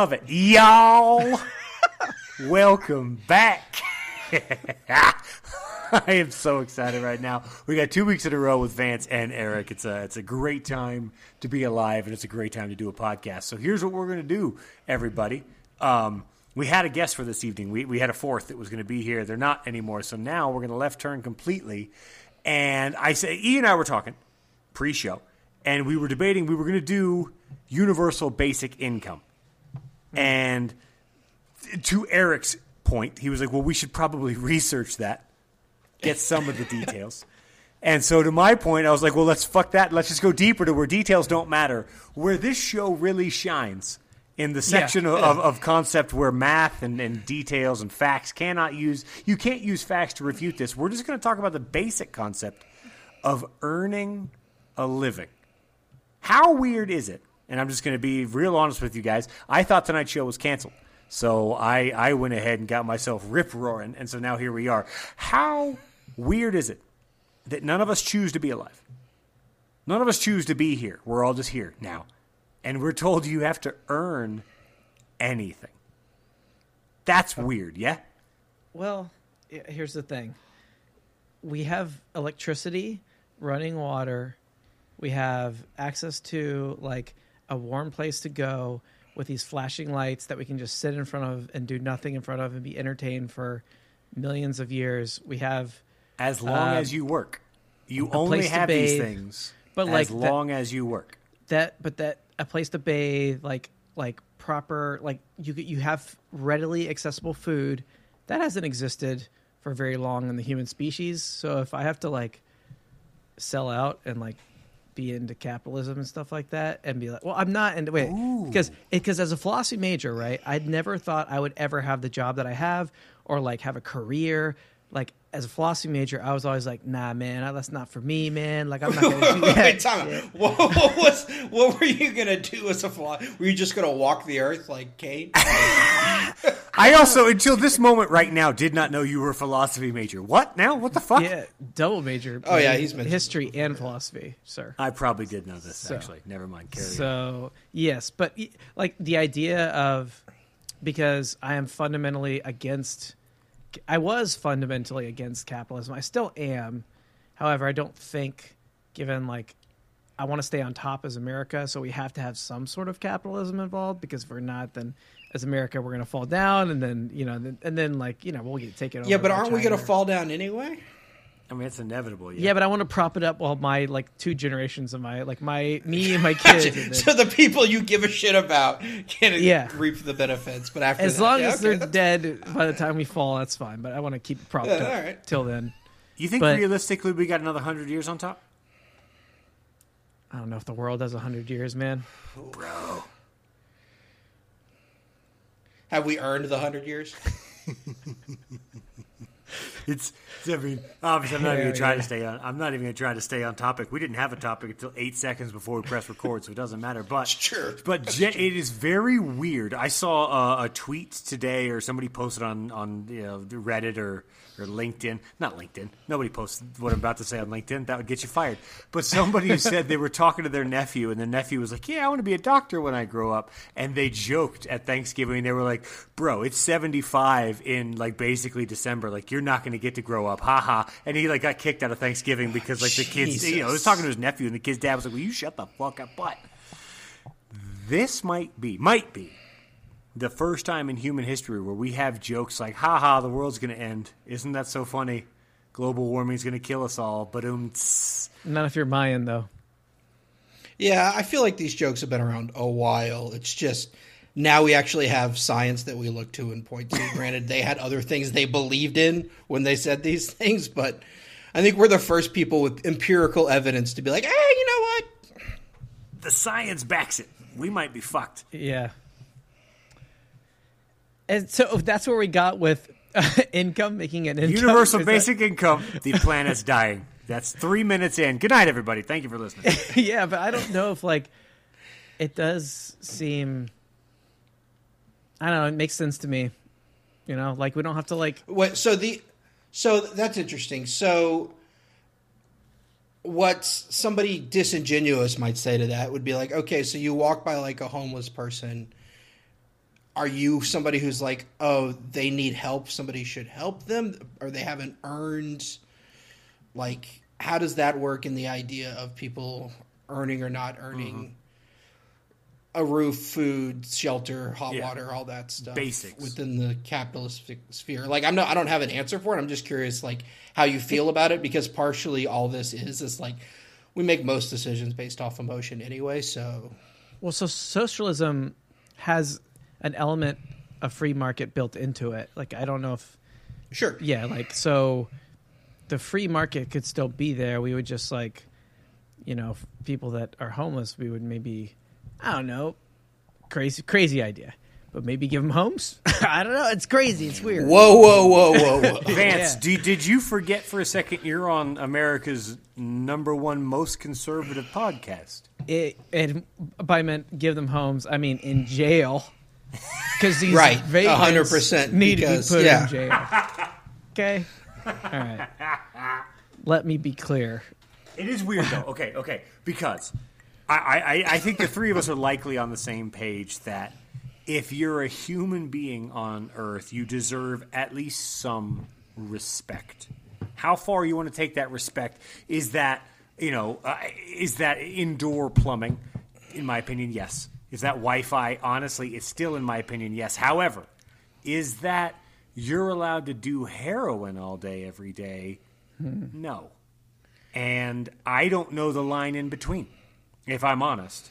Love it. Y'all, welcome back. I am so excited right now. We got two weeks in a row with Vance and Eric. It's a it's a great time to be alive, and it's a great time to do a podcast. So here's what we're going to do, everybody. Um, we had a guest for this evening. We we had a fourth that was going to be here. They're not anymore. So now we're going to left turn completely. And I say, E and I were talking pre-show, and we were debating we were going to do universal basic income. Mm-hmm. And to Eric's point, he was like, "Well, we should probably research that, get some of the details." And so, to my point, I was like, "Well, let's fuck that. Let's just go deeper to where details don't matter. Where this show really shines in the section of, of, of concept where math and, and details and facts cannot use. You can't use facts to refute this. We're just going to talk about the basic concept of earning a living. How weird is it? And I'm just going to be real honest with you guys. I thought tonight's show was canceled. So I, I went ahead and got myself rip roaring. And so now here we are. How weird is it that none of us choose to be alive? None of us choose to be here. We're all just here now. And we're told you have to earn anything. That's weird, yeah? Well, here's the thing. We have electricity, running water. We have access to like a warm place to go with these flashing lights that we can just sit in front of and do nothing in front of and be entertained for millions of years. We have As long Um, as you work. You only have these things but, as like, that- long as you work. that but that a place to bathe like like proper like you you have readily accessible food that hasn't existed for very long in the human species so if i have to like sell out and like be into capitalism and stuff like that and be like well i'm not into wait because because as a philosophy major right i'd never thought i would ever have the job that i have or like have a career like as a philosophy major i was always like nah man that's not for me man like i'm not gonna do that Wait, time out. What, what was what were you gonna do as a fly? Were you just gonna walk the earth like Kate? I also, until this moment right now, did not know you were a philosophy major. What now? What the fuck? Yeah, double major. Oh, yeah, in he's mentioned history and philosophy, sir. I probably did know this, So- actually. Never mind. Carry on. So yes, but like the idea of because I am fundamentally against. I was fundamentally against capitalism. I still am. However, I don't think, given like, I want to stay on top as America, so we have to have some sort of capitalism involved. Because if we're not, then as America, we're going to fall down, and then you know, and then, and then like you know, we'll get taken over. yeah, but aren't we gonna fall down anyway? I mean, it's inevitable. Yeah. Yeah, but I want to prop it up while my like two generations of my like my me and my kids. and so the people you give a shit about can Yeah. reap the benefits, but after as that, long yeah, as okay, they're that's- dead by the time we fall, that's fine. But I want to keep it propped Yeah, up all right. till then. you think but- realistically we got another 100 years on top? I don't know if the world has hundred years, man. Bro. have we earned the hundred years? It's, I mean, obviously, I'm not even to try to stay on. I'm not even going to try to stay on topic. We didn't have a topic until eight seconds before we press record, so it doesn't matter. But Sure. but gen- it is very weird. I saw a, a tweet today, or somebody posted on on you know Reddit or or LinkedIn. Not LinkedIn. Nobody posts what I'm about to say on LinkedIn. That would get you fired. But somebody said they were talking to their nephew, and the nephew was like, "Yeah, I want to be a doctor when I grow up." And they joked at Thanksgiving. They were like, "Bro, it's 75 in like basically December. Like you're not going to get to grow up, haha." And he like got kicked out of Thanksgiving because like the kids, you know, he was talking to his nephew, and the kid's dad was like, "Will you shut the fuck up?" But this might be might be the first time in human history where we have jokes like haha the world's going to end isn't that so funny global warming's going to kill us all but um Not if you're Mayan though. Yeah, I feel like these jokes have been around a while. It's just now we actually have science that we look to and point to. Granted, they had other things they believed in when they said these things, but I think we're the first people with empirical evidence to be like, hey, you know what? the science backs it we might be fucked Yeah. And so that's where we got with uh, income, making an income. universal Is that- basic income the planet's dying that's three minutes in good night everybody thank you for listening yeah, but I don't know if like it does seem. I don't know. It makes sense to me. You know, like we don't have to like. What? So the, so that's interesting. So what somebody disingenuous might say to that would be like, okay, so you walk by like a homeless person. Are you somebody who's like, oh, they need help, somebody should help them, or they haven't earned? Like, how does that work in the idea of people earning or not earning Mm-hmm. A roof, food, shelter, hot Yeah. water, all that stuff Basics. within the capitalist sphere? Like, I'm not, I don't have an answer for it. I'm just curious, like, how you feel about it because partially all this is is like we make most decisions based off emotion anyway. So Well, so socialism has an element of free market built into it. Like I don't know if sure, yeah, like so the free market could still be there. We would just like you know, people that are homeless, we would maybe I don't know, crazy crazy idea. But maybe give them homes. I don't know. It's crazy. It's weird. whoa, whoa, whoa, whoa, whoa. Vance, Yeah. did, did you forget for a second you're on America's number one most conservative podcast? It, and by meant give them homes, I mean in jail. Because these Right, vagrants 100%, need because- to be put yeah. in jail. Okay, all right. Let me be clear. It is weird though. Okay, okay, because I, I, I think the three of us are likely on the same page that if you're a human being on Earth, you deserve at least some respect. How far you want to take that respect is that you know uh, is that indoor plumbing? In my opinion, yes. Is that Wi-Fi? Honestly, it's still in my opinion, yes. However, is that you're allowed to do heroin all day every day? No and I don't know the line in between. If I'm honest,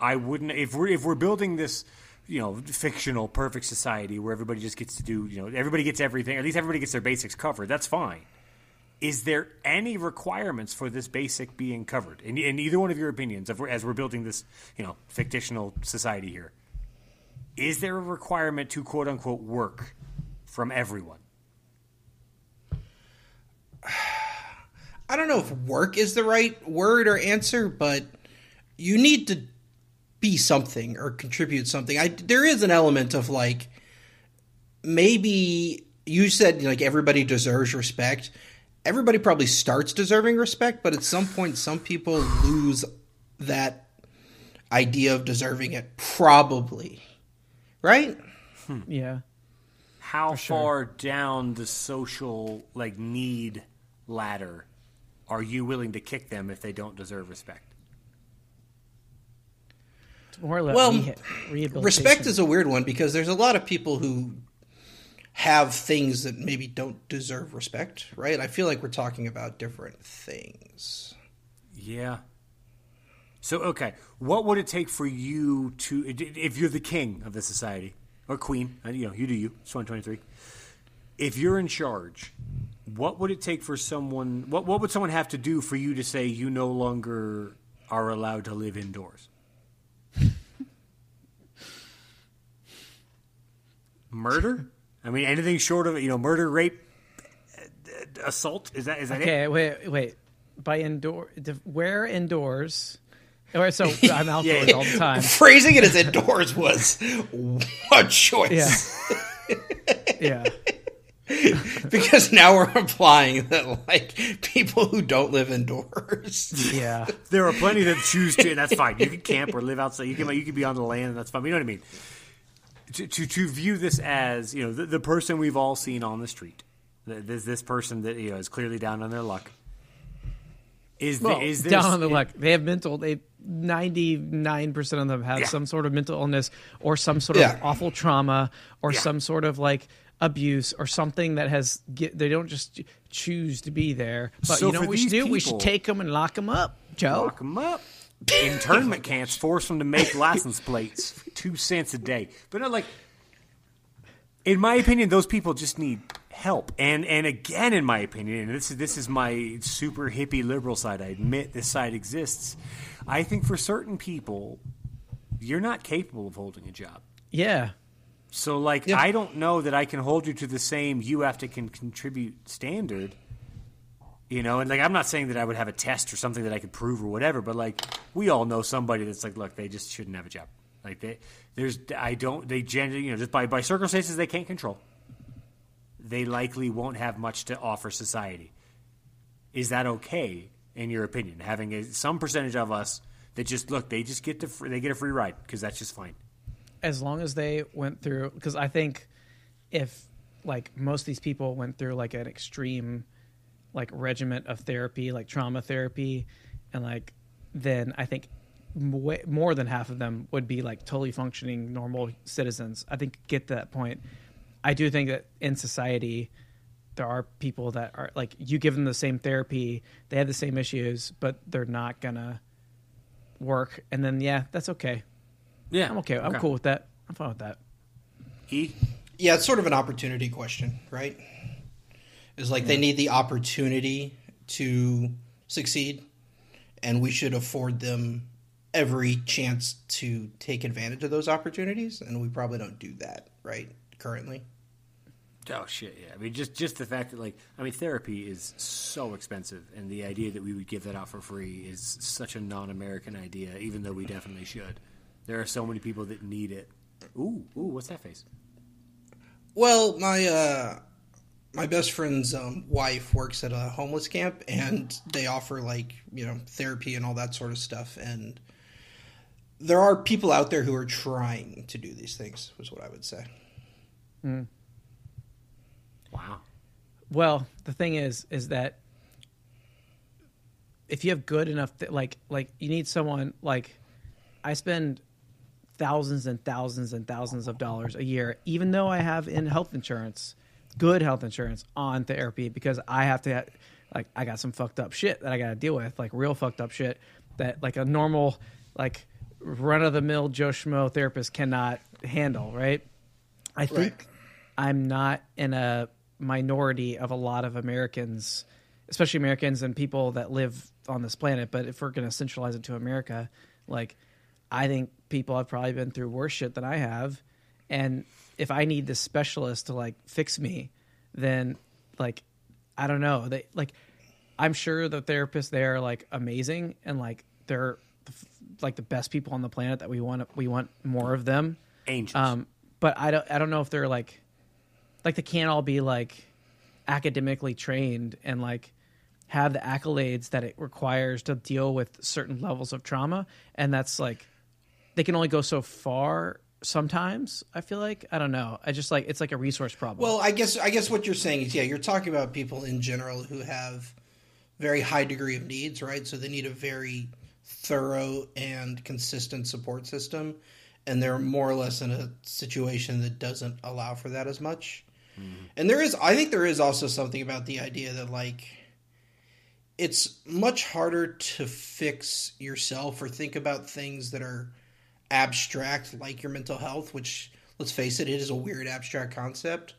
I wouldn't. If we're if we're building this, you know, fictional perfect society where everybody just gets to do, you know, everybody gets everything. At least everybody gets their basics covered. That's fine. Is there any requirements for this basic being covered in, in either one of your opinions? We're, as we're building this, you know, fictional society here, is there a requirement to quote unquote work from everyone? I don't know if work is the right word or answer, but you need to be something or contribute something. I there is an element of like maybe you said like everybody deserves respect. Everybody probably starts deserving respect, but at some point some people lose that idea of deserving it probably. Right? Hmm. Yeah. how sure. far down the social like need ladder are you willing to kick them if they don't deserve respect? It's more or less Well, reha- rehabilitation. Respect is a weird one because there's a lot of people who have things that maybe don't deserve respect, right? I feel like we're talking about different things. Yeah. So okay, what would it take for you to if you're the king of the society or queen, uh, you know, you do you. It's 2023. If you're in charge, what would it take for someone what what would someone have to do for you to say you no longer are allowed to live indoors? Murder? I mean, anything short of you know murder, rape, uh, assault. Is that is that it? Okay, wait, wait. By indoor, where indoors? Or so I'm outdoors Yeah. all the time. Phrasing it as indoors was a choice. Yeah, yeah. because now we're implying that like people who don't live indoors. Yeah. There are plenty that choose to, and that's fine. You can camp or live outside. You can you can be on the land, and that's fine. You know what I mean? To to, to view this as you know the, the person we've all seen on the street, this this person that you know is clearly down on their luck. Is the, is this down on the luck. They have mental. They ninety nine percent of them have Yeah. some sort of mental illness or some sort Yeah. of awful trauma or Yeah. some sort of like abuse or something that has. Get, they don't just choose to be there. But So you know for what we should these do? We should take them and lock them up, Joe. Lock them up. Internment camps force them to make license plates. Two cents a day. But no, like, in my opinion, those people just need help. And and again, in my opinion, and this is this is my super hippie liberal side. I admit this side exists. I think for certain people, you're not capable of holding a job. Yeah. So, like, Yeah. I don't know that I can hold you to the same you have to can contribute standard. You know, and like, I'm not saying that I would have a test or something that I could prove or whatever, but like, we all know somebody that's like, look, they just shouldn't have a job. Like, they, there's, I don't, they generally, you know, just by, by circumstances they can't control, they likely won't have much to offer society. Is that okay? in your opinion? Having a, some percentage of us that just look, they just get to free, they get a free ride because that's just fine. as long as they went through because i think if like most of these people went through like an extreme like regiment of therapy like trauma therapy and like then i think way, more than half of them would be like totally functioning normal citizens i think get to that point i do think that in society there are people that are like you give them the same therapy they have the same issues but they're not gonna work and then yeah that's okay Yeah, I'm okay. I'm cool with that. I'm fine with that. E, Yeah, it's sort of an opportunity question, right? Is like they need the opportunity to succeed, and we should afford them every chance to take advantage of those opportunities, and we probably don't do that, right? Currently. Oh shit! Yeah, I mean, just just the fact that like, I mean, therapy is so expensive, and the idea that we would give that out for free is such a non-American idea. Even though we definitely should, there are so many people that need it. Ooh, ooh, what's that face? Well, my uh, my best friend's um, wife works at a homeless camp, and they offer like you know therapy and all that sort of stuff. And there are people out there who are trying to do these things. Was what I would say. Wow. Well, the thing is, is that if you have good enough, th- like, like you need someone like I spend thousands and thousands and thousands of dollars a year, even though I have in health insurance, good health insurance on therapy because I have to, like, I got some fucked up shit that I got to deal with, like real fucked up shit that like a normal, like run of the mill Joe Schmo therapist cannot handle, right? I think I'm not in a minority of a lot of Americans, especially Americans and people that live on this planet. But if we're going to centralize it to America, like I think people have probably been through worse shit than I have, and if I need this specialist to like fix me, then like I don't know. They like I'm sure the therapists there are like amazing and like they're like the best people on the planet that we want we want more of them. Angels. Um, but I don't I don't know if they're like like they can't all be like academically trained and like have the accolades that it requires to deal with certain levels of trauma and that's like they can only go so far sometimes i feel like i don't know i just like it's like a resource problem Well, I guess I guess what you're saying is yeah, you're talking about people in general who have very high degree of needs, right? So they need a very thorough and consistent support system, and they're more or less in a situation that doesn't allow for that as much. Mm-hmm. And there is, I think, there is also something about the idea that like it's much harder to fix yourself or think about things that are abstract like your mental health which let's face it it is a weird abstract concept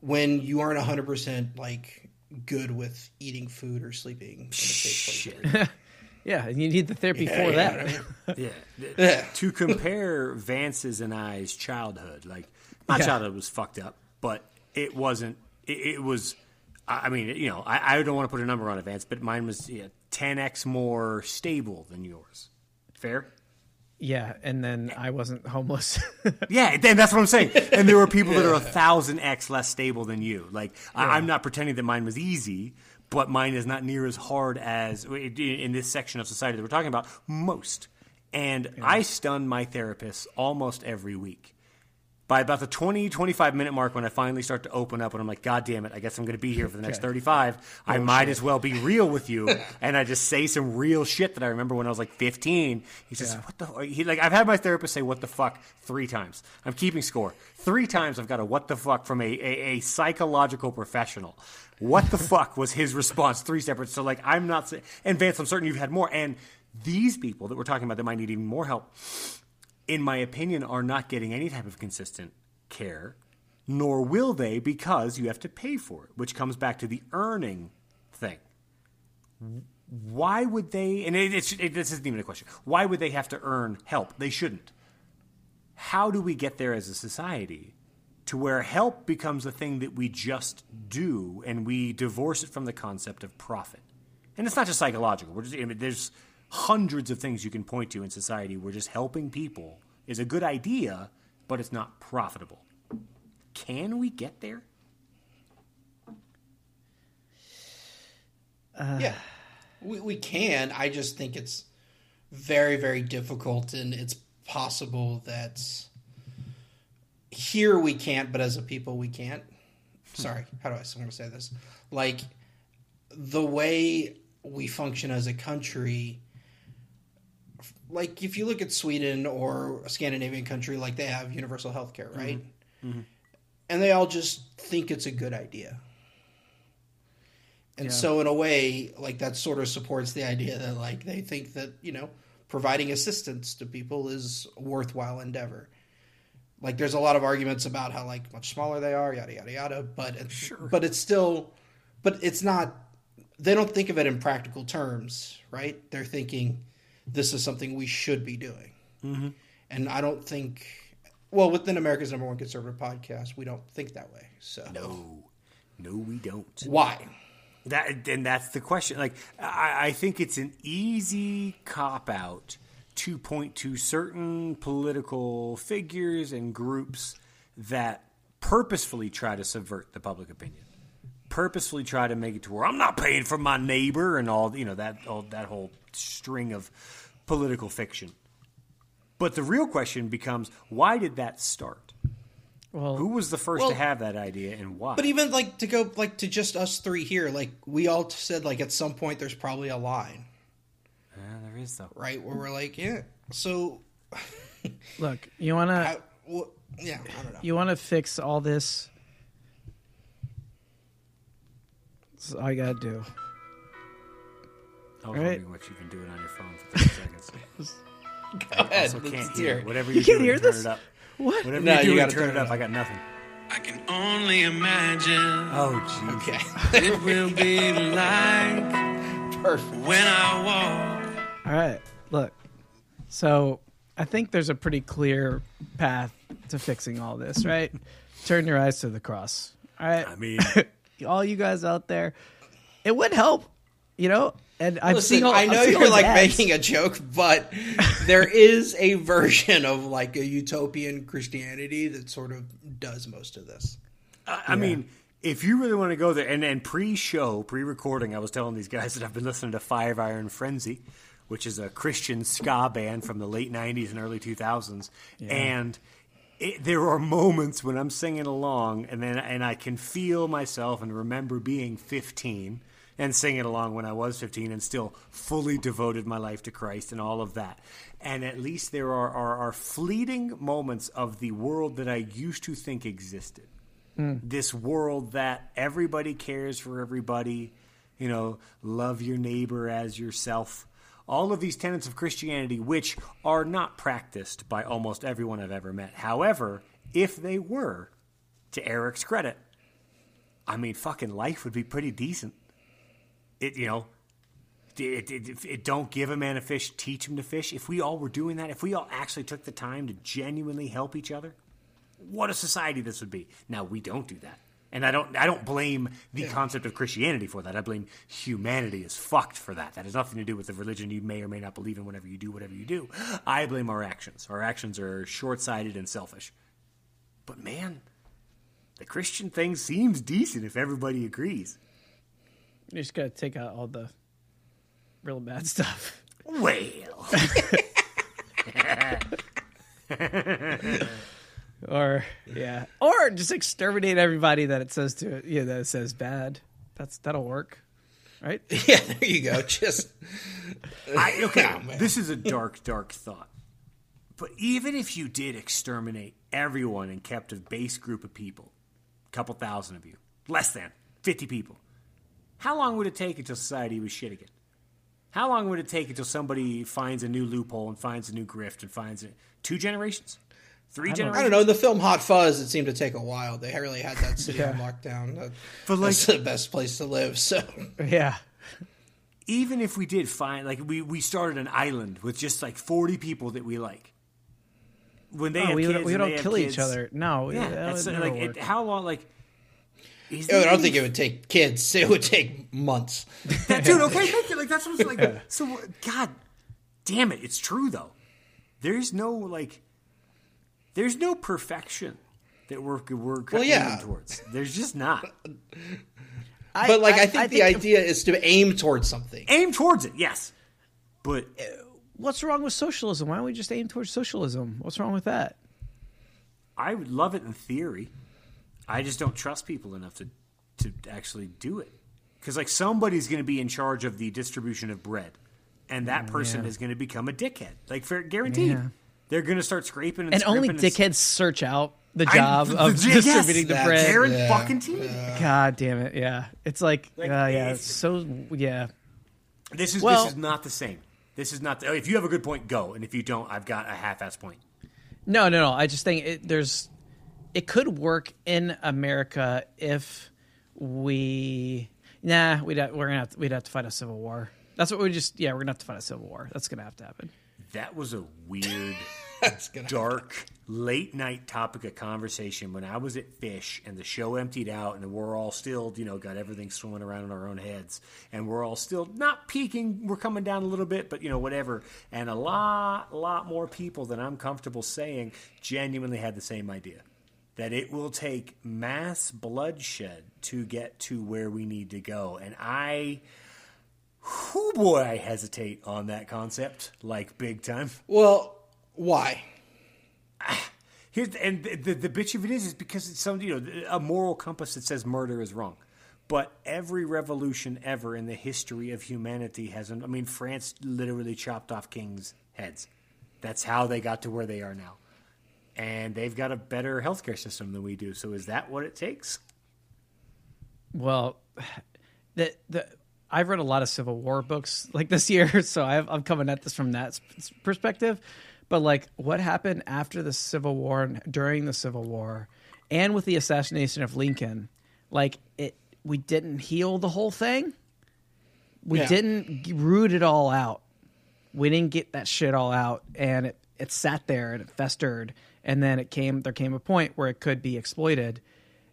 when you aren't 100% like good with eating food or sleeping in a safe place Shit. yeah and you need the therapy Yeah, for you that I mean? Yeah. Yeah. to compare Vance's and I's childhood, like my Yeah. childhood was fucked up, but it wasn't. It, it was. I I mean, you know, I, I don't want to put a number on it, Vance, but mine was yeah, 10x more stable than yours. Fair. Yeah and then i wasn't homeless Yeah, and that's what I'm saying. And there were people that are a thousand x less stable than you. Like I, I'm not pretending that mine was easy, but mine is not near as hard as in this section of society that we're talking about. Most, and I stun my therapist almost every week. By about the 20, 25 minute mark, when I finally start to open up, and I'm like, God damn it, I guess I'm going to be here for the next Okay. 35. I oh, might as well be real with you. and I just say some real shit that I remember when I was like 15. He says, Yeah. What the He like, I've had my therapist say, What the fuck, three times. I'm keeping score. Three times I've got a what the fuck from a, a, a psychological professional. What the fuck was his response? Three separate. So, like, I'm not saying, and Vance, I'm certain you've had more. And these people that we're talking about that might need even more help, in my opinion, are not getting any type of consistent care, nor will they because you have to pay for it, which comes back to the earning thing. Why would they? And it, it's, it, this isn't even a question. Why would they have to earn help? They shouldn't. How do we get there as a society to where help becomes a thing that we just do and we divorce it from the concept of profit? And it's not just psychological. We're just, I mean, there's hundreds of things you can point to in society where just helping people is a good idea, but it's not profitable. Can we get there? Uh. yeah We, we can. I just think it's very, very difficult, and it's possible that here we can't, but as a people we can't. Sorry, how do I want to say this? Like the way we function as a country. Like if you look at Sweden or a Scandinavian country, like they have universal health care, mm-hmm. right? Mm-hmm. And they all just think it's a good idea. And Yeah. so in a way, like that sort of supports the idea that like they think that, you know, providing assistance to people is a worthwhile endeavor. Like there's a lot of arguments about how like much smaller they are, yada yada yada, but it's, Sure. but it's still but it's not they don't think of it in practical terms, right? They're thinking this is something we should be doing. Mm-hmm. And I don't think well, within America's number one conservative podcast, we don't think that way. So No, no, we don't. why? That and that's the question. Like I, I think it's an easy cop out to point to certain political figures and groups that purposefully try to subvert the public opinion, purposefully try to make it to where I'm not paying for my neighbor and all you know that all that whole string of political fiction. But the real question becomes, why did that start? Well, Who was the first Well- to have that idea and why? But even like to go like to just us three here, like we all said like at some point there's probably a line, Yeah, there is though. right? Where we're like, yeah. So look, you wanna I, well, yeah, I don't know. you wanna fix all this. This is all you gotta do. I was Right. wondering what you've been doing on your phone for 30 seconds. Go ahead. Also let's can't hear hear. it. Whatever You you're can't doing, hear turn this? it up. What? Whatever No, you're you gotta turn, turn it it up. up. I got nothing. I can only imagine Oh, jeez. Okay, it will be like perfect. when I walk. All right, look. So I think there's a pretty clear path to fixing all this, right? Turn your eyes to the cross. All right, I mean, all you guys out there, it would help, you know. And I've Listen, seen. All, I I've know seen you're like ads. making a joke, but there is a version of like a utopian Christianity that sort of does most of this. I, I mean, if you really want to go there, and, and pre-show, pre-recording, I was telling these guys that I've been listening to Five Iron Frenzy, which is a Christian ska band from the late '90s and early 2000s, and it, there are moments when I'm singing along, and then and I can feel myself and remember being 15 and singing along when I was 15 and still fully devoted my life to Christ and all of that. And at least there are, are, are fleeting moments of the world that I used to think existed hmm. this world that everybody cares for everybody, you know, love your neighbor as yourself. All of these tenets of Christianity, which are not practiced by almost everyone I've ever met. However, if they were, to Eric's credit, I mean, fucking life would be pretty decent. It, you know, it, it, it, don't give a man a fish, teach him to fish. If we all were doing that, if we all actually took the time to genuinely help each other, what a society this would be. Now we don't do that. And I don't I don't blame the concept of Christianity for that. I blame humanity is fucked for that. That has nothing to do with the religion you may or may not believe in whenever you do whatever you do. I blame our actions. Our actions are short-sighted and selfish. But man, the Christian thing seems decent if everybody agrees. You just gotta take out all the real bad stuff. Well, or yeah, or just exterminate everybody that it says to yeah that it says bad. That's that'll work, right? Yeah, there you go. Just I, okay, Oh, this is a dark, dark thought. But even if you did exterminate everyone and kept a base group of people, a couple thousand of you, less than 50 people, how long would it take until society was shit again? How long would it take until somebody finds a new loophole and finds a new grift and finds it? Two generations? Three I generations? don't know. In the film Hot Fuzz, it seemed to take a while. They really had that city on lockdown. That, But, like- that's the best place to live. So Yeah, even if we did find like we, we started an island with just like 40 people that we like when they no, have we, kids don't- we and don't they have kill each other. No, yeah that it's would like never it, work. how long like is oh, I don't there think it would take kids. It would take months. that, dude okay thank you like that's what I'm like so god damn it it's true though there's no like there's no perfection that we're we're Well, aiming yeah. towards there's just not but like I, think the think- idea is to aim towards something. Aim towards it, yes. But eh, What's wrong with socialism? Why don't we just aim towards socialism? What's wrong with that? I would love it in theory. I just don't trust people enough to to actually do it. Because like somebody's going to be in charge of the distribution of bread, and that mm, person yeah. is going to become a dickhead, like for guaranteed. Yeah. They're going to start scraping and, And only scrimping and dickheads search out the I- job the- of the- yes, distributing the that's bread. They're Yeah. fucking team. God damn it! Yeah, it's like, Like, uh, yeah, it's- it's so yeah. This is Well- this is not the same. This is not. The, if you have a good point, go. And if you don't, I've got a half-ass point. No, no, no. I just think it, there's it could work in America if we nah we'd have, we're gonna have to, we'd have to fight a civil war. That's what we just yeah we're gonna have to fight a civil war. That's gonna have to happen. That was a weird, dark, late night topic of conversation when I was at Phish and the show emptied out and we're all still, you know, got everything swimming around in our own heads and we're all still not peaking. We're coming down a little bit, but you know, whatever. And a lot, lot more people than I'm comfortable saying genuinely had the same idea. That it will take mass bloodshed to get to where we need to go. And I, whoo boy, I hesitate on that concept like big time. Well, why? Ah, here's and the, the, the bitch of it is is because it's some you know a moral compass that says murder is wrong. But every revolution ever in the history of humanity has. I mean, France literally chopped off kings' heads. That's how they got to where they are now, and they've got a better healthcare system than we do. So is that what it takes? Well, the the I've read a lot of Civil War books like this year, so I've, I'm coming at this from that perspective. But like, what happened after the Civil War and during the Civil War, and with the assassination of Lincoln, like it, we didn't heal the whole thing. We Yeah. didn't root it all out. We didn't get that shit all out, and it it sat there and it festered, and then it came. There came a point where it could be exploited,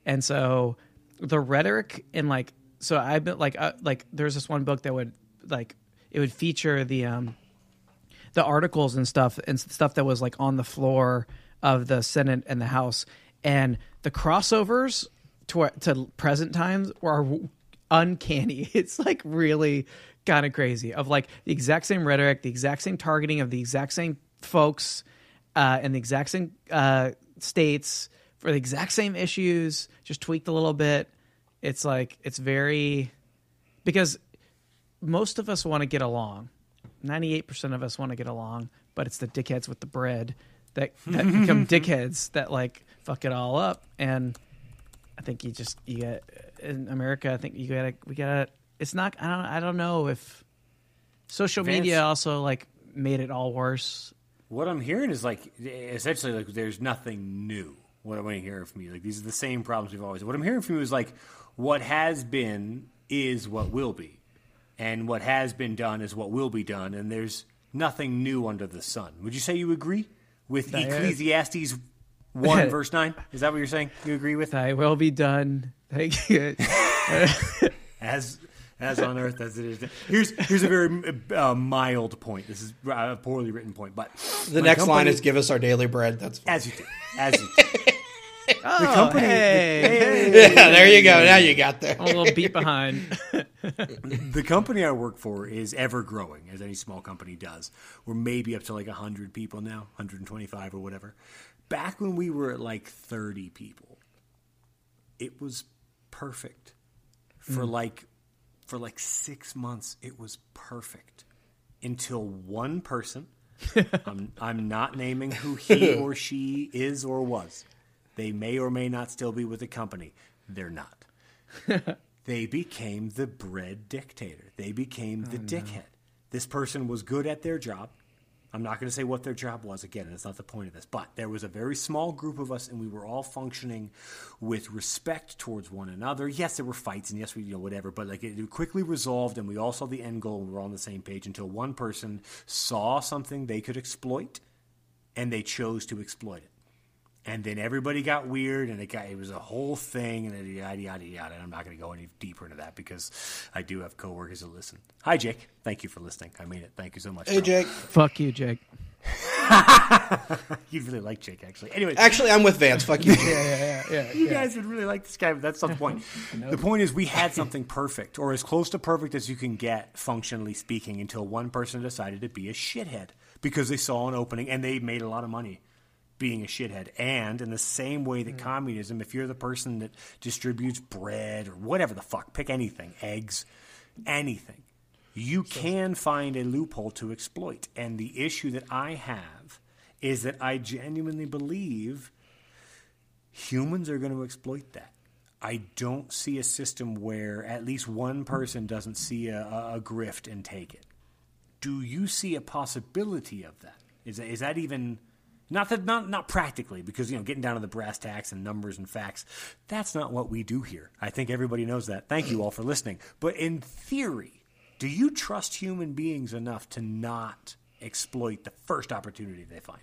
and so the rhetoric and like so I've been like uh, like there's this one book that would like it would feature the um the articles and stuff and stuff that was like on the floor of the Senate and the House and the crossovers to to present times are uncanny. It's like really kind of crazy of like the exact same rhetoric, the exact same targeting of the exact same folks uh, and the exact same uh, states for the exact same issues, just tweaked a little bit. It's like it's very because most of us want to get along. Ninety-eight percent of us want to get along, but it's the dickheads with the bread that that become dickheads that like fuck it all up. And I think you just you got in America. I think you gotta we gotta. It's not. I don't. I don't know if social Vance- media also like made it all worse. What I'm hearing is like essentially like there's nothing new. What am I hearing from you? Like these are the same problems we've always. What I'm hearing from you is like what has been is what will be, and what has been done is what will be done, and there's nothing new under the sun. Would you say you agree with That is- Ecclesiastes one verse nine? Is that what you're saying? You agree with Thy will be done. Thank you. as as on earth as it is. Here's here's a very uh, mild point. This is a poorly written point, but The my next line is "Give us our daily bread." That's fine. as you do, as you do. oh, company- hey, yeah. There you go. Now you got there. a little beat behind. the company I work for is ever growing, as any small company does. We're maybe up to like 100 people now, 125 or whatever. Back when we were at like 30 people, it was perfect. For like for like 6 months it was perfect until one person I'm I'm not naming who he or she is or was. They may or may not still be with the company. They're not they became the bread dictator. They became the oh, dickhead. This person was good at their job. I'm not going to say what their job was again, that's not the point of this. But there was a very small group of us, and we were all functioning with respect towards one another. Yes, there were fights, and yes, we you know whatever, but like it quickly resolved, and we all saw the end goal, and we were on the same page until one person saw something they could exploit, and they chose to exploit it and then everybody got weird, and it got it was a whole thing, and yada yada yada. And I'm not going to go any deeper into that because I do have coworkers that listen. Hi, Jake. Thank you for listening. I mean it. Thank you so much. Hey, bro. Jake. Fuck you, Jake. You'd really like Jake, actually. Anyway, Actually, I'm with Vance. Fuck you. Jake. yeah, yeah, you guys would really like this guy, but that's not the point. the point is, we had something perfect, or as close to perfect as you can get, functionally speaking, until one person decided to be a shithead because they saw an opening and they made a lot of money being a shithead. And in the same way that hmm. communism, if you're the person that distributes bread or whatever the fuck, pick anything, eggs, anything, you can find a loophole to exploit. And the issue that I have is that I genuinely believe humans are going to exploit that. I don't see a system where at least one person doesn't see a, a, a grift and take it. Do you see a possibility of that? Is that, is that even not that not not practically because you know getting down to the brass tacks and numbers and facts that's not what we do here. I think everybody knows that. Thank you all for listening. But in theory, do you trust human beings enough to not exploit the first opportunity they find?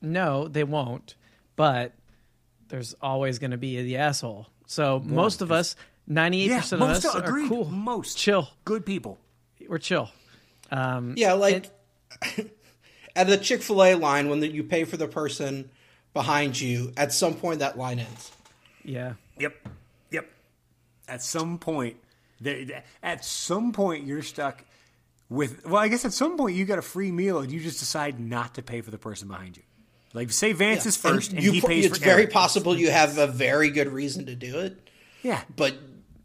No, they won't. But there's always going to be the asshole. So most of us, ninety-eight percent of us, are cool. Most chill. good people. We're chill. Um, Yeah, like at the Chick Fil A line when the, you pay for the person behind you. At some point, that line ends. yeah. Yep. Yep. At some point, there, at some point, you're stuck with. Well, I guess at some point you got a free meal and you just decide not to pay for the person behind you. Like say Vance is first and, you, he po- pays It's for very Eric. possible you have a very good reason to do it, Yeah. but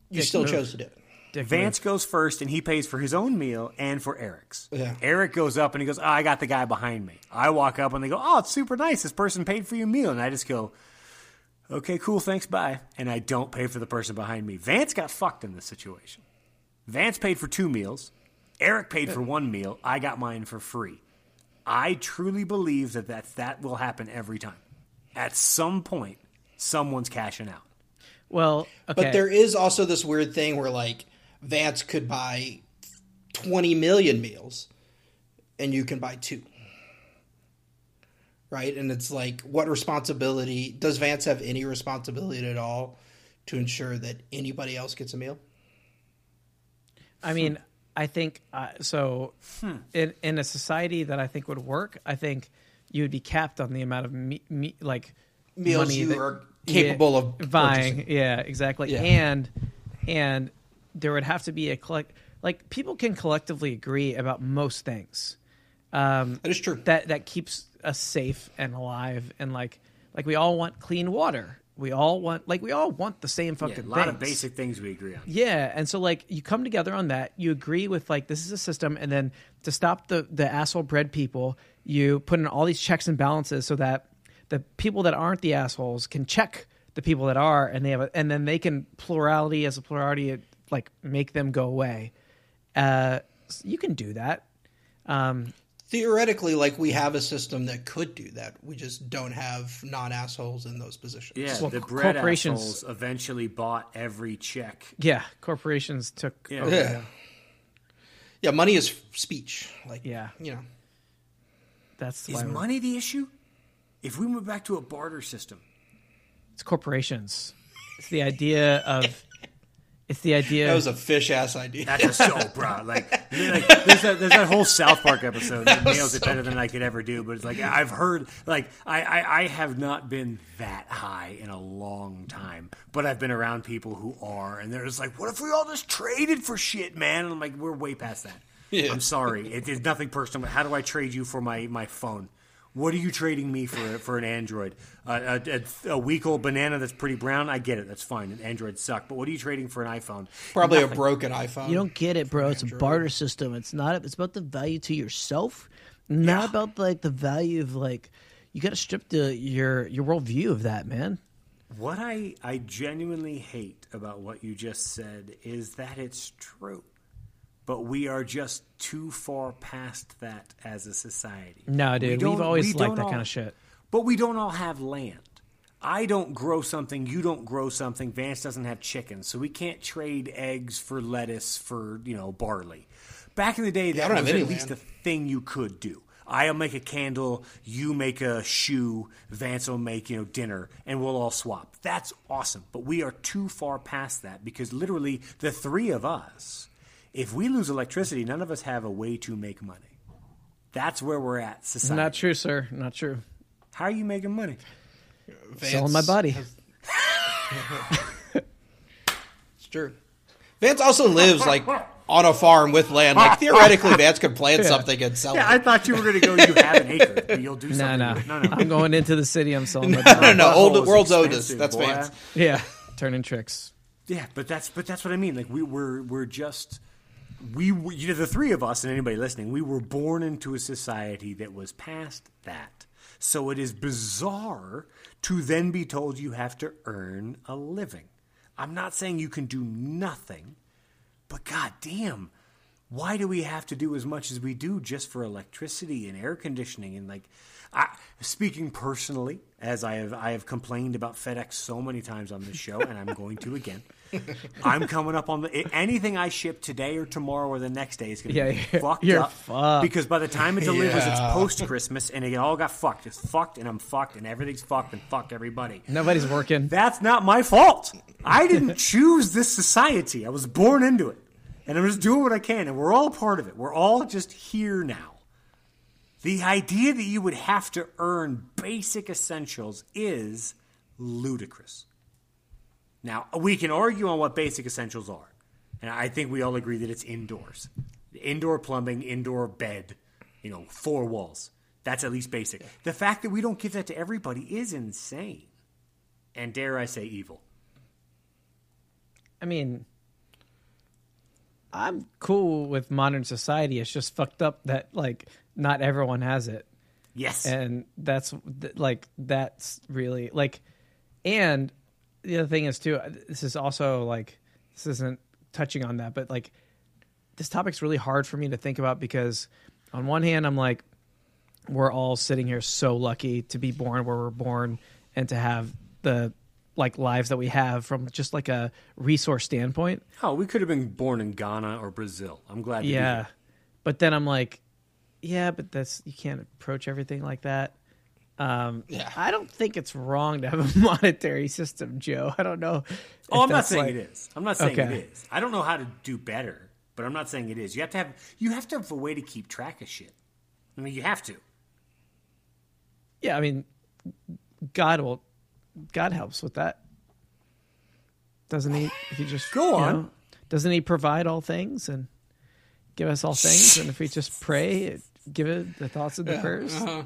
you Dick still move. chose to do it. Dick Vance goes first and he pays for his own meal and for Eric's. Yeah. Eric goes up and he goes, oh, I got the guy behind me. I walk up and they go, Oh, it's super nice. This person paid for your meal. And I just go, Okay, cool, thanks, bye. And I don't pay for the person behind me. Vance got fucked in this situation. Vance paid for two meals. Eric paid for one meal. I got mine for free. I truly believe that that, that will happen every time. At some point, someone's cashing out. Well, okay. But there is also this weird thing where like Vance could buy twenty million meals, and you can buy two. Right, and it's like, what responsibility does Vance have any responsibility at all to ensure that anybody else gets a meal? I mean, I think uh, so. Hmm. In in a society that I think would work, I think you would be capped on the amount of me, me, like Meals money you that- are capable of buying. purchasing. Yeah, exactly. Yeah. And and there would have to be a collect. Like people can collectively agree about most things. Um, That is true. that that keeps us safe and alive and like like we all want clean water. We all want like we all want the same Yeah, fucking a lot of basic things we agree on. Yeah, and so like you come together on that, you agree with like this is a system, and then to stop the the asshole bread people, you put in all these checks and balances so that the people that aren't the assholes can check the people that are, and they have, a, and then they can plurality as a plurality like make them go away. Uh, you can do that. Um, Theoretically, like we have a system that could do that. We just don't have non assholes in those positions. Yeah, Well, the c- bread corporations- assholes eventually bought every check. yeah, corporations took. Yeah. over, Yeah. Yeah, money is speech. Like, Yeah. you know, that's Is why money the issue? If we went back to a barter system, it's corporations. It's the idea of. It's the idea. that was a Phish ass idea. that's a show, bro. Like, like there's, that, there's that whole South Park episode that nails it better than I could ever do. But it's like I've heard, like I, I, I have not been that high in a long time, but I've been around people who are, and they're just like, "What if we all just traded for shit, man?" And I'm like, "We're way past that." Yeah. I'm sorry, it is nothing personal. But how do I trade you for my my phone? What are you trading me for for an Android? Uh, a, a, a week old banana that's pretty brown. I get it. That's fine. Androids suck. But what are you trading for an iPhone? Probably a broken iPhone. You don't get it, bro. It's a barter system. It's not. It's about the value to yourself, not about like the value of like. You got to strip the your your worldview of that, man. What I, I genuinely hate about what you just said is that it's true. But we are just too far past that as a society. No, We dude, don't- we've always we liked that all- kind of shit. But we don't all have land. I don't grow something, you don't grow something, Vance doesn't have chickens, so we can't trade eggs for lettuce for, you know, barley. Back in the day, that I don't was have at any least land. a thing you could do. I'll make a candle, you make a shoe, Vance will make, you know, dinner, and we'll all swap. That's awesome. But we are too far past that because literally the three of us, if we lose electricity, none of us have a way to make money. That's where we're at society. Not true, sir. Not true. How are you making money? Selling my body. It's true. Vance also lives like on a farm with land. Like theoretically, Vance could plant something and sell Yeah, it. I thought you were going to go. You have an acre, but you'll do No, something. no, with no, no. I'm going into the city. I'm selling my No, no, body. no. Old, Butthole's world's oldest. That's boy. Vance. Yeah, turning tricks. Yeah, but that's but that's what I mean. Like we we're we're just we you know the three of us and anybody listening, we were born into a society that was past that. So it is bizarre to then be told you have to earn a living. I'm not saying you can do nothing, but god damn, why do we have to do as much as we do just for electricity and air conditioning and like I, speaking personally as I have I have complained about FedEx so many times on this show and I'm going to again. I'm coming up on the anything I ship today or tomorrow or the next day is going to Yeah, be you're- fucked you're up fucked. because by the time it delivers it's post Christmas and it all got fucked. It's fucked and I'm fucked and everything's fucked and fuck everybody. Nobody's working. That's not my fault. I didn't choose this society. I was born into it. And I'm just doing what I can. And we're all part of it. We're all just here now. The idea that you would have to earn basic essentials is ludicrous. Now, we can argue on what basic essentials are. And I think we all agree that it's indoors. Indoor plumbing, indoor bed, you know, four walls. That's at least basic. The fact that we don't give that to everybody is insane. And dare I say evil. I mean, I'm cool with modern society. It's just fucked up that like not everyone has it, Yes. and that's like that's really like. And the other thing is too. Uh, this is also like this isn't touching on that, but like this topic's really hard for me to think about because on one hand I'm like we're all sitting here so lucky to be born where we're born and to have the like lives that we have from just like a resource standpoint. oh, we could have been born in Ghana or Brazil. I'm glad to be Yeah. here. But then I'm like, yeah, but that's you can't approach everything like that. Um, Yeah. I don't think it's wrong to have a monetary system, Joe. I don't know. Oh, I'm not saying like- it is. I'm not saying Okay. it is. I don't know how to do better, but I'm not saying it is. You have to have you have to have a way to keep track of shit. I mean, you have to. Yeah, I mean, God will, God helps with that. Doesn't he? He just Go you on. know, doesn't he provide all things and give us all things? And if we just pray, give it the thoughts of the prayers. Uh-huh.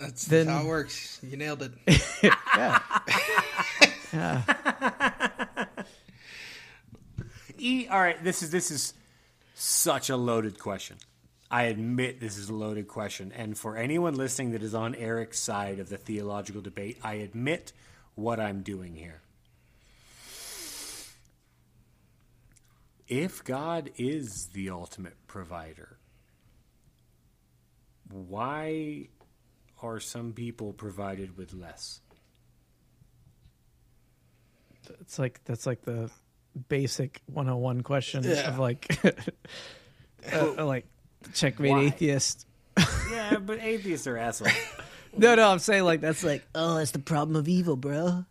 That's Then- how it works. You nailed it. Yeah. yeah. E, all right, this is this is such a loaded question. I admit this is a loaded question, and for anyone listening that is on Eric's side of the theological debate, I admit what I'm doing here. If God is the ultimate provider, why are some people provided with less? It's like that's like the basic 101 question Yeah. of like uh, like checkmate Why? atheist. Yeah, but atheists are assholes. No, no, I'm saying like that's like Oh, that's the problem of evil, bro.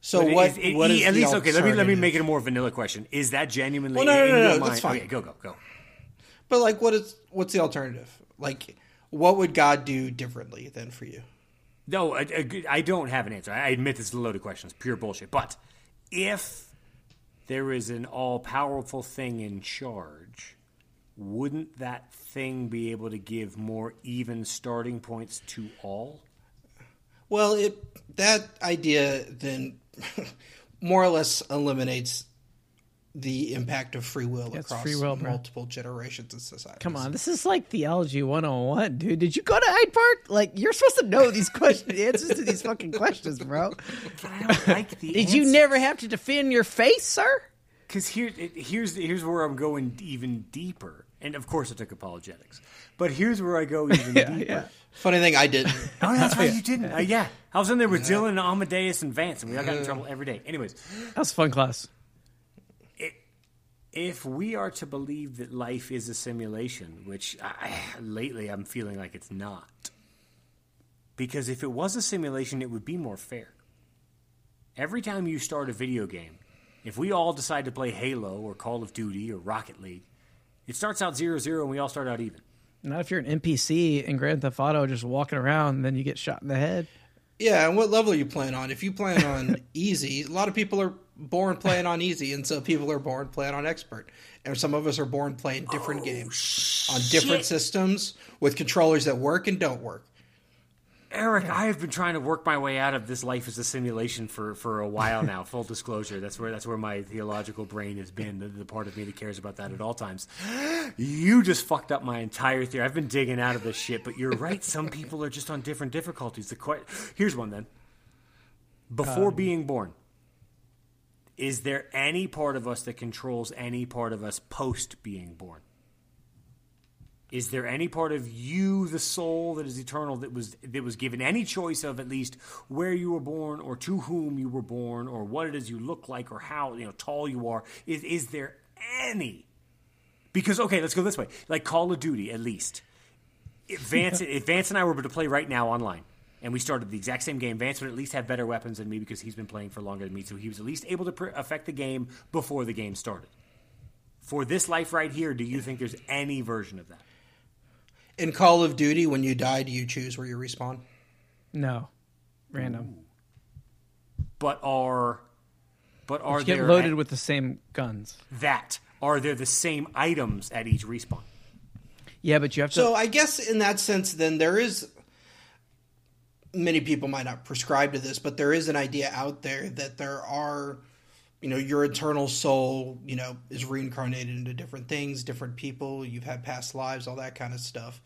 So But what? is- it- what is at least okay? Let me let me make it a more vanilla question. Is that genuinely? Well, no, no, in no, your no, that's fine. Okay, go go go. But like, what is? What's the alternative? Like, what would God do differently than for you? No, I, I- don't have an answer. I admit this is a loaded question. It's pure bullshit. But if there is an all-powerful thing in charge, wouldn't that thing be able to give more even starting points to all? Well, it that idea then more or less eliminates the impact of free will That's across free will, bro. multiple generations of society. come on, this is like theology 101, dude. Did you go to Hyde Park? Like you're supposed to know these questions, the answers to these fucking questions, bro. But I don't like the. Did you never have to defend your faith, sir? Because here, here's here's where I'm going even deeper. And of course, I took apologetics. But here's where I go even deeper. Yeah. Funny thing, I didn't. Oh, that's right. You didn't. Uh, yeah, I was in there with Dylan, and Amadeus, and Vance, and we all got in trouble every day. Anyways, That was a fun class. If we are to believe that life is a simulation, which I, lately I'm feeling like it's not, because if it was a simulation, it would be more fair. Every time you start a video game, if we all decide to play Halo or Call of Duty or Rocket League, It starts out zero zero, and we all start out even. Not if you're an NPC in Grand Theft Auto just walking around, and then you get shot in the head. Yeah, and what level are you playing on? If you plan on easy, a lot of people are born playing on easy, and so people are born playing on expert. And some of us are born playing different oh, games on different systems with controllers that work and don't work. Eric, I have been trying to work my way out of this life as a simulation for, for a while now. Full disclosure, that's where that's where my theological brain has been. The, the part of me that cares about that at all times. You just fucked up my entire theory. I've been digging out of this shit, but you're right. Some people are just on different difficulties. The que- here's one then. Before um, being born, is there any part of us that controls any part of us post being born? Is there any part of you, the soul that is eternal, that was that was given any choice of at least where you were born, or to whom you were born, or what it is you look like, or how you know tall you are? Is is there any? Because okay, let's go this way. Like Call of Duty, at least. If Vance, if Vance and I were to play right now online, and we started the exact same game, Vance would at least have better weapons than me because he's been playing for longer than me. So he was at least able to pr- affect the game before the game started. For this life right here, do you think there's any version of that? In Call of Duty, when you die, do you choose where you respawn? No, random. But are but are You get there loaded with the same guns. that? Are there the same items at each respawn? Yeah, but you have to. So I guess in that sense, then there is. Many people might not prescribe to this, but there is an idea out there that there are, you know, your eternal soul, you know, is reincarnated into different things, different people. You've had past lives, all that kind of stuff,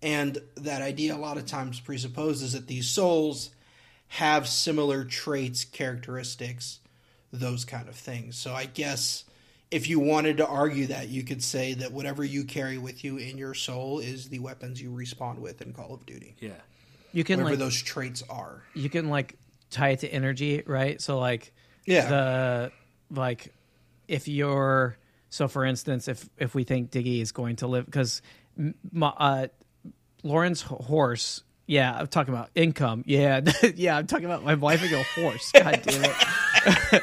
and that idea a lot of times presupposes that these souls have similar traits, characteristics, those kind of things. So I guess if you wanted to argue that, you could say that whatever you carry with you in your soul is the weapons you respawn with in Call of Duty. Yeah. You can Whatever like those traits are. you can like tie it to energy, right? So like Yeah. the like if you're so for instance if if we think Diggy is going to live because uh Lauren's horse yeah I'm talking about income yeah yeah I'm talking about my wife and a horse god damn it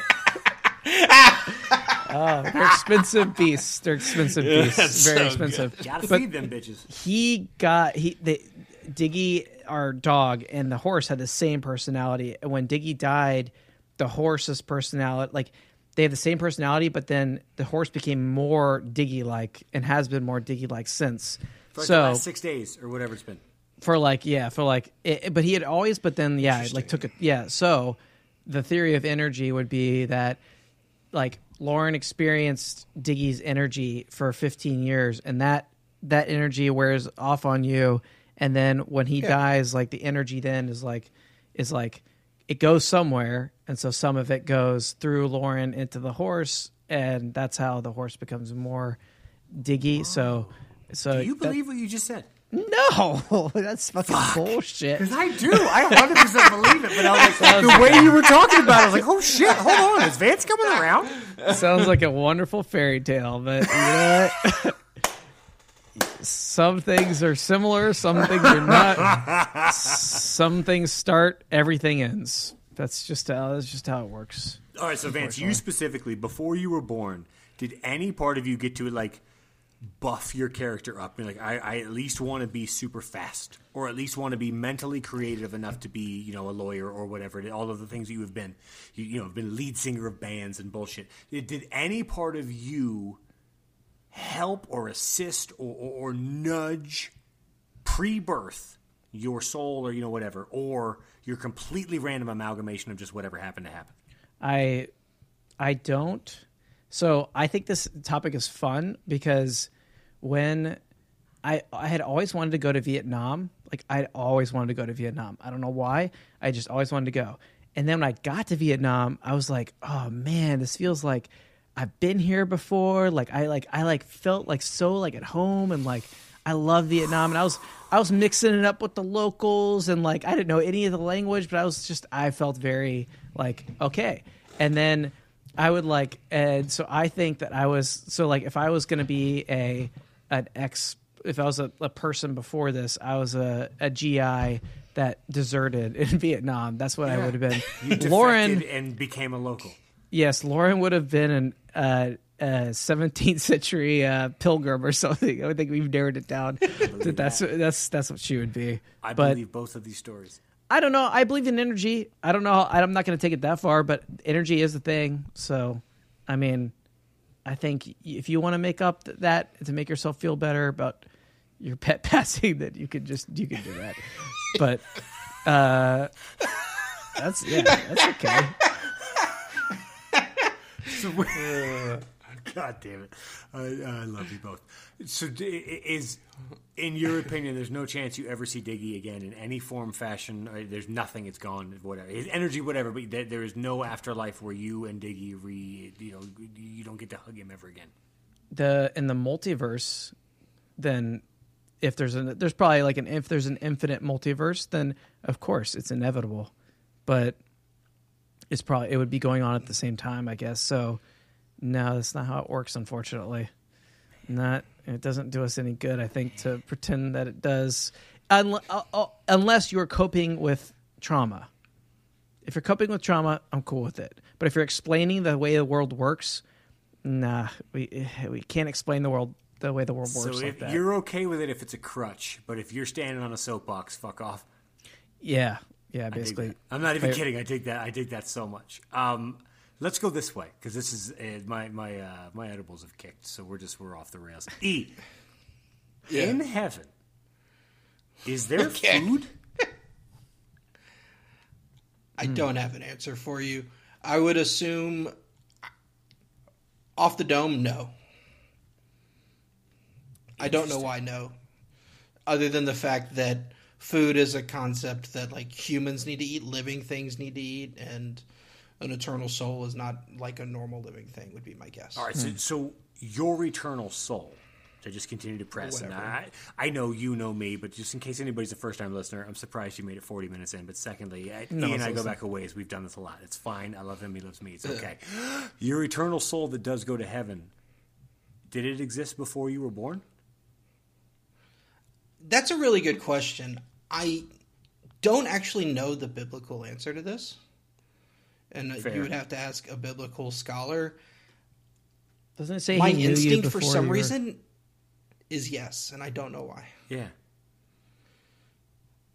oh they're expensive beasts they're expensive beasts very expensive Gotta But- feed them bitches. he got he the Diggy our dog and the horse had the same personality. And when Diggy died, the horse's personality like they have the same personality, but then the horse became more Diggy like and has been more Diggy like since. For like so the last six days or whatever it's been. for like yeah for like it, but he had always but then yeah it, like took it yeah so the theory of energy would be that like lauren experienced diggy's energy for 15 years and that that energy wears off on you and then when he dies like the energy then is like is like it goes somewhere and so some of it goes through lauren into the horse and that's how the horse becomes more diggy so so Do you that- believe what you just said? no, that's fucking bullshit. Because I do. I 100% believe it. But I was like, the way you were talking about it, I was like, oh shit, hold on. Is Vance coming around? Sounds like a wonderful fairy tale, but you know what? some things are similar, some things are not. Some things start, everything ends. That's just how that's just how it works. All right, so Vance, you specifically, before you were born, did any part of you get to like buff your character up? Like, I, I at least want to be super fast, or at least want to be mentally creative enough to be, you know, a lawyer or whatever. All of the things that you have been, you, you know, have been lead singer of bands and bullshit. Did, did any part of you help or assist or, or, or nudge pre-birth your soul or you know whatever, or your completely random amalgamation of just whatever happened to happen? I I don't. So I think this topic is fun because when I I had always wanted to go to Vietnam, like I always wanted to go to Vietnam. I don't know why. I just always wanted to go. And then when I got to Vietnam, I was like, "Oh man, this feels like I've been here before." Like I like I like felt like so like at home and like I love Vietnam and I was I was mixing it up with the locals and like I didn't know any of the language, but I was just I felt very like okay. And then I would like and so I think that I was so like if I was going to be a an ex if I was a, a person before this, I was a, a GI that deserted in Vietnam. That's what I would have You been. Lauren and became a local. Yes, Lauren would have been an uh, a 17th century uh, pilgrim or something. I think we've narrowed it down. that that's that's that's what she would be. I but believe both of these stories. I don't know. I believe in energy. I don't know. I'm not going to take it that far, but energy is the thing. So, I mean, I think if you want to make up th- that to make yourself feel better about your pet passing, that you could just you can do that. but uh, that's yeah, that's okay. So we- God damn it! I, I love you both. So, is in your opinion, there's no chance you ever see Diggy again in any form, fashion. There's nothing; it's gone. Whatever his energy, whatever. But there, there is no afterlife where you and Diggy re, you know, you don't get to hug him ever again. the in the multiverse, then if there's an there's probably like an if there's an infinite multiverse, then of course it's inevitable. But it's probably it would be going on at the same time, I guess. So no, that's not how it works, unfortunately. Not it doesn't do us any good, I think, to pretend that it does, unless, uh, uh, unless you're coping with trauma. If you're coping with trauma, I'm cool with it. But if you're explaining the way the world works, nah, we we can't explain the world the way the world So works like if you're okay with it if it's a crutch, but if you're standing on a soapbox, fuck off. yeah, yeah, basically. I'm not even Play- kidding. I dig that. I dig that so much. Um, let's go this way because this is uh, my my uh, my edibles have kicked, so we're just we're off the rails. E in heaven, is there Okay. food? I don't have an answer for you. I would assume off the dome, no. I don't know why no. Other than the fact that food is a concept that like humans need to eat, living things need to eat, and an eternal soul is not like a normal living thing would be my guess. All right, so, hmm. so your eternal soul. To just continue to press, and I, I know you know me, but just in case anybody's a first time listener, I'm surprised you made it 40 minutes in. But secondly, I, No he and one's I go back a ways. We've done this a lot. It's fine. I love him. He loves me. It's okay. Your eternal soul that does go to heaven. Did it exist before you were born? That's a really good question. I don't actually know the biblical answer to this. And Fair. you would have to ask a biblical scholar. Doesn't it say My he knew you instinct for some were- reason is yes, and I don't know why. Yeah.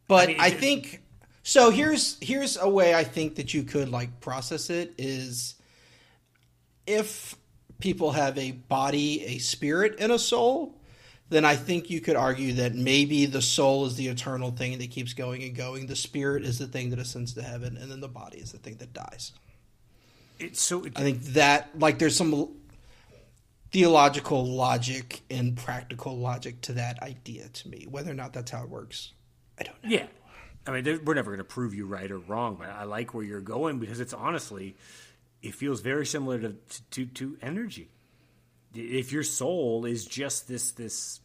But mean, I, think so. Here's here's a way I think that you could like process it is if people have a body, a spirit, and a soul. Then I think you could argue that maybe the soul is the eternal thing that keeps going and going. The spirit is the thing that ascends to heaven, and then the body is the thing that dies. It's so it, I think that like there's some theological logic and practical logic to that idea to me. Whether or not that's how it works, I don't know. Yeah. I mean, we're never going to prove you right or wrong, but I like where you're going because it's honestly, it feels very similar to, to, to energy. If your soul is just this, this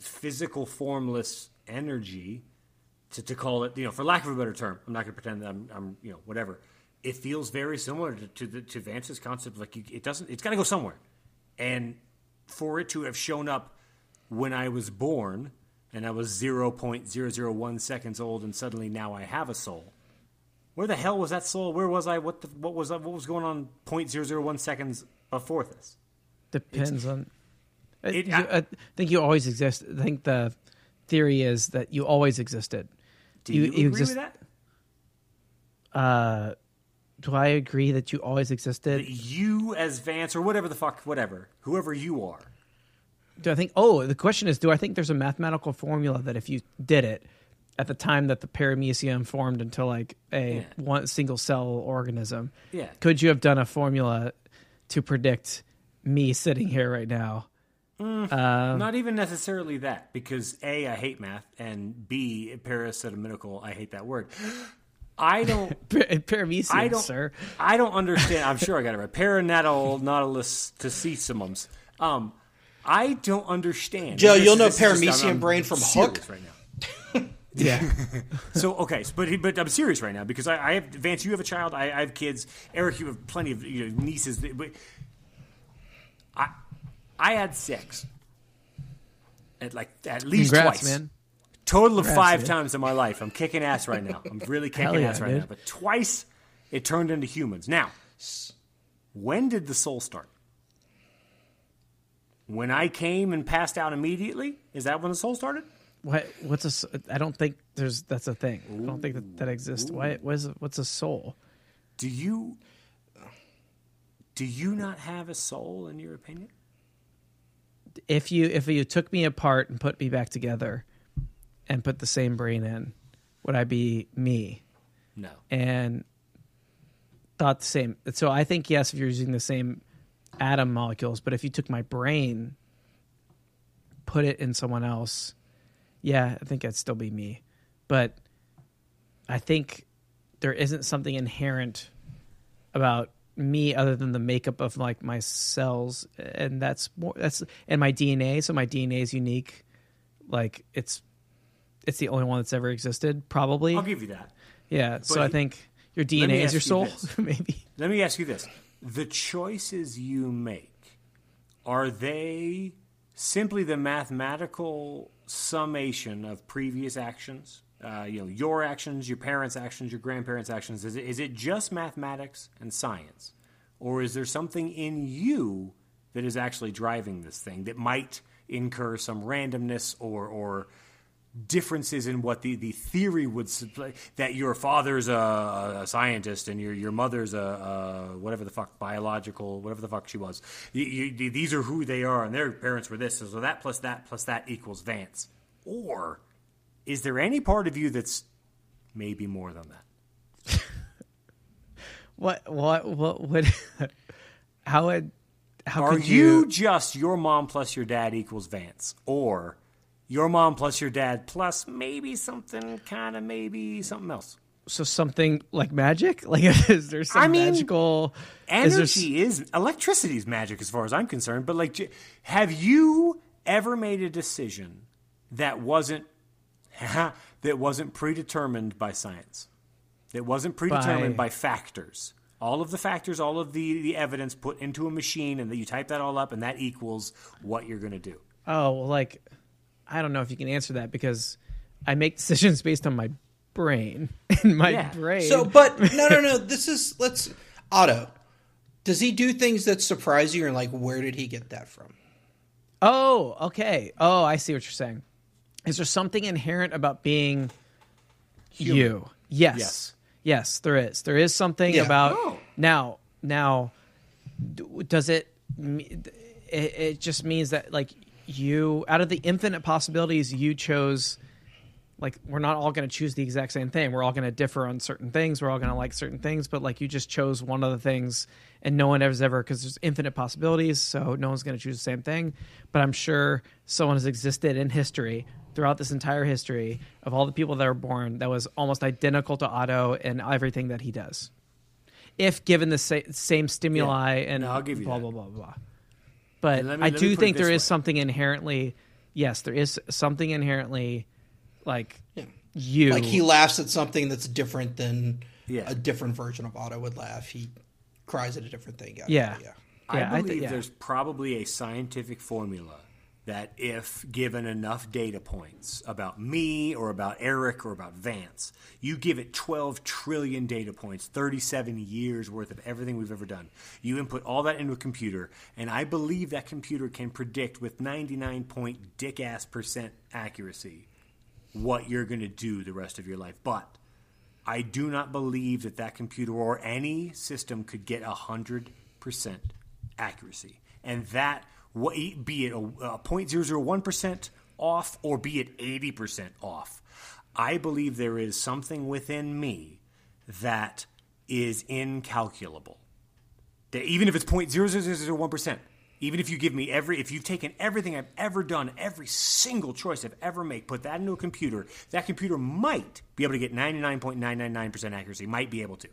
physical, formless energy, to, to call it, you know, for lack of a better term, I'm not going to pretend that I'm, I'm, you know, whatever. It feels very similar to, to, the, to Vance's concept. Like, you, it doesn't, it's got to go somewhere. And for it to have shown up when I was born and I was 0.001 seconds old and suddenly now I have a soul. Where the hell was that soul? Where was I? What the, what was what was going on 0.001 seconds before this? Depends on. I, It- you- I- I think you always exist. I think the theory is that you always existed. Do you, agree exist- with that? Uh, do I agree that you always existed? You as Vance or whatever the fuck, whatever, whoever you are. Do I think? Oh, the question is, do I think there's a mathematical formula that if you did it at the time that the paramecium formed into like a Yeah. one single cell organism, Yeah. could you have done a formula to predict me sitting here right now? Not even necessarily that, because A, I hate math, and B, parasitical, I hate that word. I don't Pa- Paramecium, I don't, sir. I don't understand. I'm sure I got it right. Paranatal nautilus tessimums. Um, I don't understand. Joe, This- you'll know this is just- paramecium I'm- I'm brain from serious Hook. right now. Yeah. So okay, so- but but I'm serious right now because I, I have Vance. You have a child. I, I have kids. Eric, you have plenty of you know, nieces. that- But I I had six. at like at least Congrats, twice. man. Total of Congrats, five dude. times in my life. I'm kicking ass right now. I'm really kicking yeah, ass right dude. now. But twice it turned into humans. Now, when did the soul start? when I came and passed out immediately, is that when the soul started? What what's a? I don't think there's that's a thing. I don't think that that exists. Why? What is what's a soul? Do you do you not have a soul in your opinion? If you if you took me apart and put me back together, and put the same brain in, would I be me? No. and thought the same. So I think yes, if you're using the same atom molecules, but if you took my brain, put it in someone else, yeah, I think it'd still be me. But I think there isn't something inherent about me other than the makeup of like my cells and that's more that's and my DNA so my DNA is unique like it's it's the only one that's ever existed probably I'll give you that. yeah, so I think your DNA is your ask you soul, maybe. Let me ask you this. The choices you make, are they simply the mathematical summation of previous actions? Uh, you know, your actions, your parents' actions, your grandparents' actions. Is it, is it just mathematics and science? Or is there something in you that is actually driving this thing that might incur some randomness or, or differences in what the, the theory would that your father's a, a scientist and your your mother's a, a whatever the fuck biological whatever the fuck she was. You, you, these are who they are, and their parents were this. So that plus that plus that equals Vance. Or is there any part of you that's maybe more than that? What what what would how would how Are could you, you, just your mom plus your dad equals Vance, or your mom plus your dad plus maybe something kind of maybe something else? so something like magic? Like is there some I mean, magical is there Energy is electricity is magic as far as I'm concerned. But like, have you ever made a decision that wasn't that wasn't predetermined by science? That wasn't predetermined By- by, factors. All of the factors, all of the, the evidence put into a machine, and that you type that all up, and that equals what you're going to do. Oh, well like I don't know if you can answer that because I make decisions based on my brain. And my Yeah. brain So, but no, no, no. This is let's Otto. Does he do things that surprise you, and like, where did he get that from? Oh, okay. Oh, I see what you're saying. Is there something inherent about being you? Yes. Yes. Yes, there is. There is something Yeah. about Oh. now. Now, does it, me- it? It just means that like you, out of the infinite possibilities, you chose. Like we're not all going to choose the exact same thing. We're all going to differ on certain things. We're all going to like certain things. But like you just chose one of the things, and no one has ever because there's infinite possibilities. So no one's going to choose the same thing. But I'm sure someone has existed in history throughout this entire history of all the people that are born that was almost identical to Otto and everything that he does. If given the sa- same stimuli and No, I'll give you blah that. blah blah blah. But me- I do think there this is way. something inherently, yes, there is something inherently like Yeah. you. Like he laughs at something that's different than Yeah. a different version of Otto would laugh. He cries at a different thing. Yeah, Yeah. yeah. Yeah, I I thi- believe yeah. there's probably a scientific formula that, if given enough data points about me or about Eric or about Vance, you give it 12 trillion data points, 37 years worth of everything we've ever done. You input all that into a computer, and I believe that computer can predict with 99 point dick ass percent accuracy what you're going to do the rest of your life. But I do not believe that that computer or any system could get 100% accuracy. And that, be it a, a 0.001% off or be it 80% off, I believe there is something within me that is incalculable. That even if it's 0.00001%, even if you give me every, if you've taken everything I've ever done, every single choice I've ever made, put that into a computer, that computer might be able to get 99.999% accuracy, might be able to.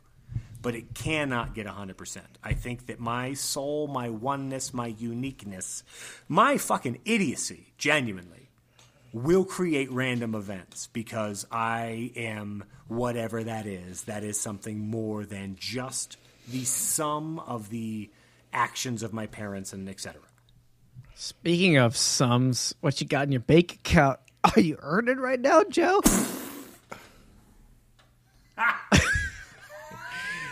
But it cannot get 100%. I think that my soul, my oneness, my uniqueness, my fucking idiocy, genuinely, will create random events because I am whatever that is. That is something more than just the sum of the actions of my parents and etc. Speaking of sums, what you got in your bank account? Are you earning right now, Joe?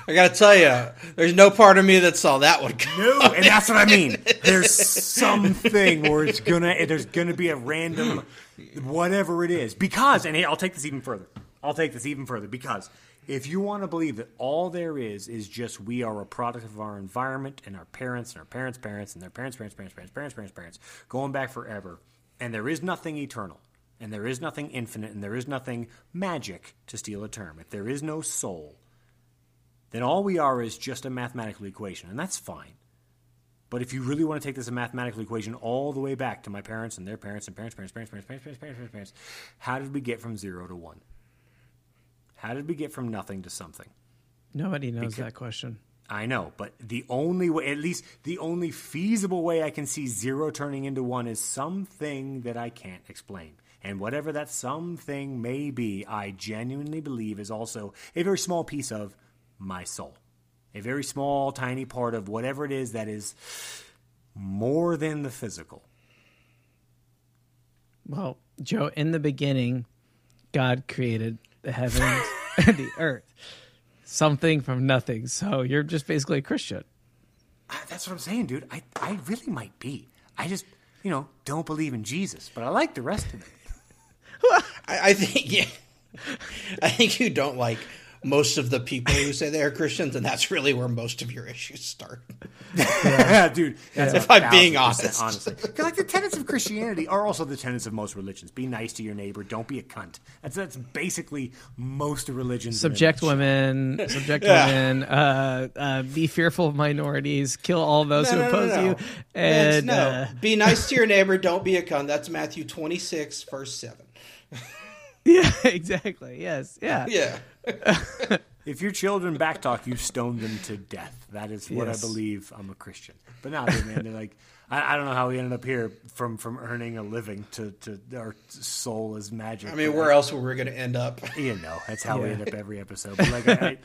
I gotta tell you, there's no part of me that saw that one. coming. No, and that's what I mean. There's something where it's gonna there's gonna be a random whatever it is because and hey, I'll take this even further. I'll take this even further because if you want to believe that all there is is just we are a product of our environment and our parents and our parents' parents and their parents' parents' parents' parents' parents' parents' parents going back forever, and there is nothing eternal and there is nothing infinite and there is nothing magic to steal a term. If there is no soul, then all we are is just a mathematical equation, and that's fine. But if you really want to take this a mathematical equation all the way back to my parents and their parents and parents, parents, parents, parents, parents, parents, parents, parents, parents, how did we get from zero to one? How did we get from nothing to something? Nobody knows that question. I know, but the only way, at least the only feasible way I can see zero turning into one is something that I can't explain. And whatever that something may be, I genuinely believe is also a very small piece of my soul. A very small, tiny part of whatever it is that is more than the physical. Well, Joe, in the beginning, God created the heavens and the earth. Something from nothing. So you're just basically a Christian. I- That's what I'm saying, dude. I, I really might be. I just, you know, don't believe in Jesus, but I like the rest of it. I, I think yeah, I think you don't like most of the people who say they are Christians, and that's really where most of your issues start. Yeah, dude. That's If I'm being thousand percent, honest. honestly, 'Cause, like the tenets of Christianity are also the tenets of most religions. Be nice to your neighbor. Don't be a cunt. That's that's basically most religions. Subject women, subject Yeah. women, uh, uh, be fearful of minorities, kill all those No, who no, no, oppose no. you, and no, uh, be nice to your neighbor. Don't be a cunt. That's Matthew twenty six, verse seven. yeah, exactly. Yes, yeah. Yeah, If your children backtalk, you stone them to death. That is what Yes. I believe. I'm a Christian. But now, dude, man, they're like, I, I don't know how we ended up here from from earning a living to to our soul is magic. I mean, But where else were we going to end up? You know, that's how we end up every episode. But like, I,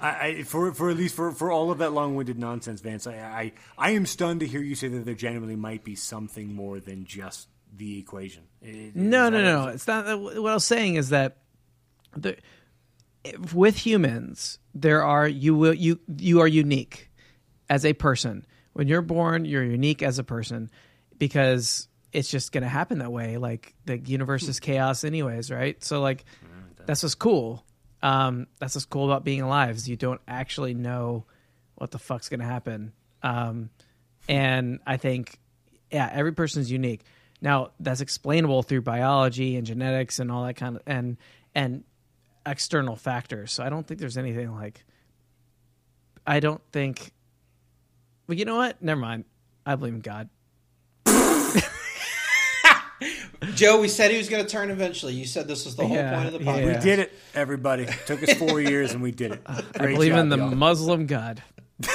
I, I, for for at least for, for all of that long-winded nonsense, Vance, I, I I am stunned to hear you say that there genuinely might be something more than just the equation. It- No, is no, no. It's not. What I was saying is that the, with humans, there are you will you you are unique as a person. When you're born, you're unique as a person because it's just going to happen that way. Like the universe is chaos, anyways, right? So like that's what's cool. Um, that's what's cool about being alive is you don't actually know what the fuck's going to happen. Um, and I think, yeah, every person's unique. Now that's explainable through biology and genetics and all that kind of and and external factors. So I don't think there's anything like. I don't think. Well, you know what? Never mind. I believe in God. Joe, we said he was going to turn eventually. You said this was the whole Yeah, point of the yeah. podcast. We did it, everybody. took us four years and we did it. I Great believe in the y'all. Muslim God.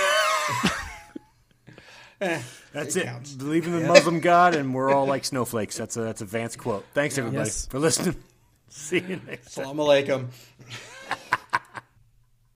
That's It it. Believe in the Muslim God, and we're all like snowflakes. That's a that's a Vance quote. Thanks everybody Yes. for listening. See you next time. Salam alaikum.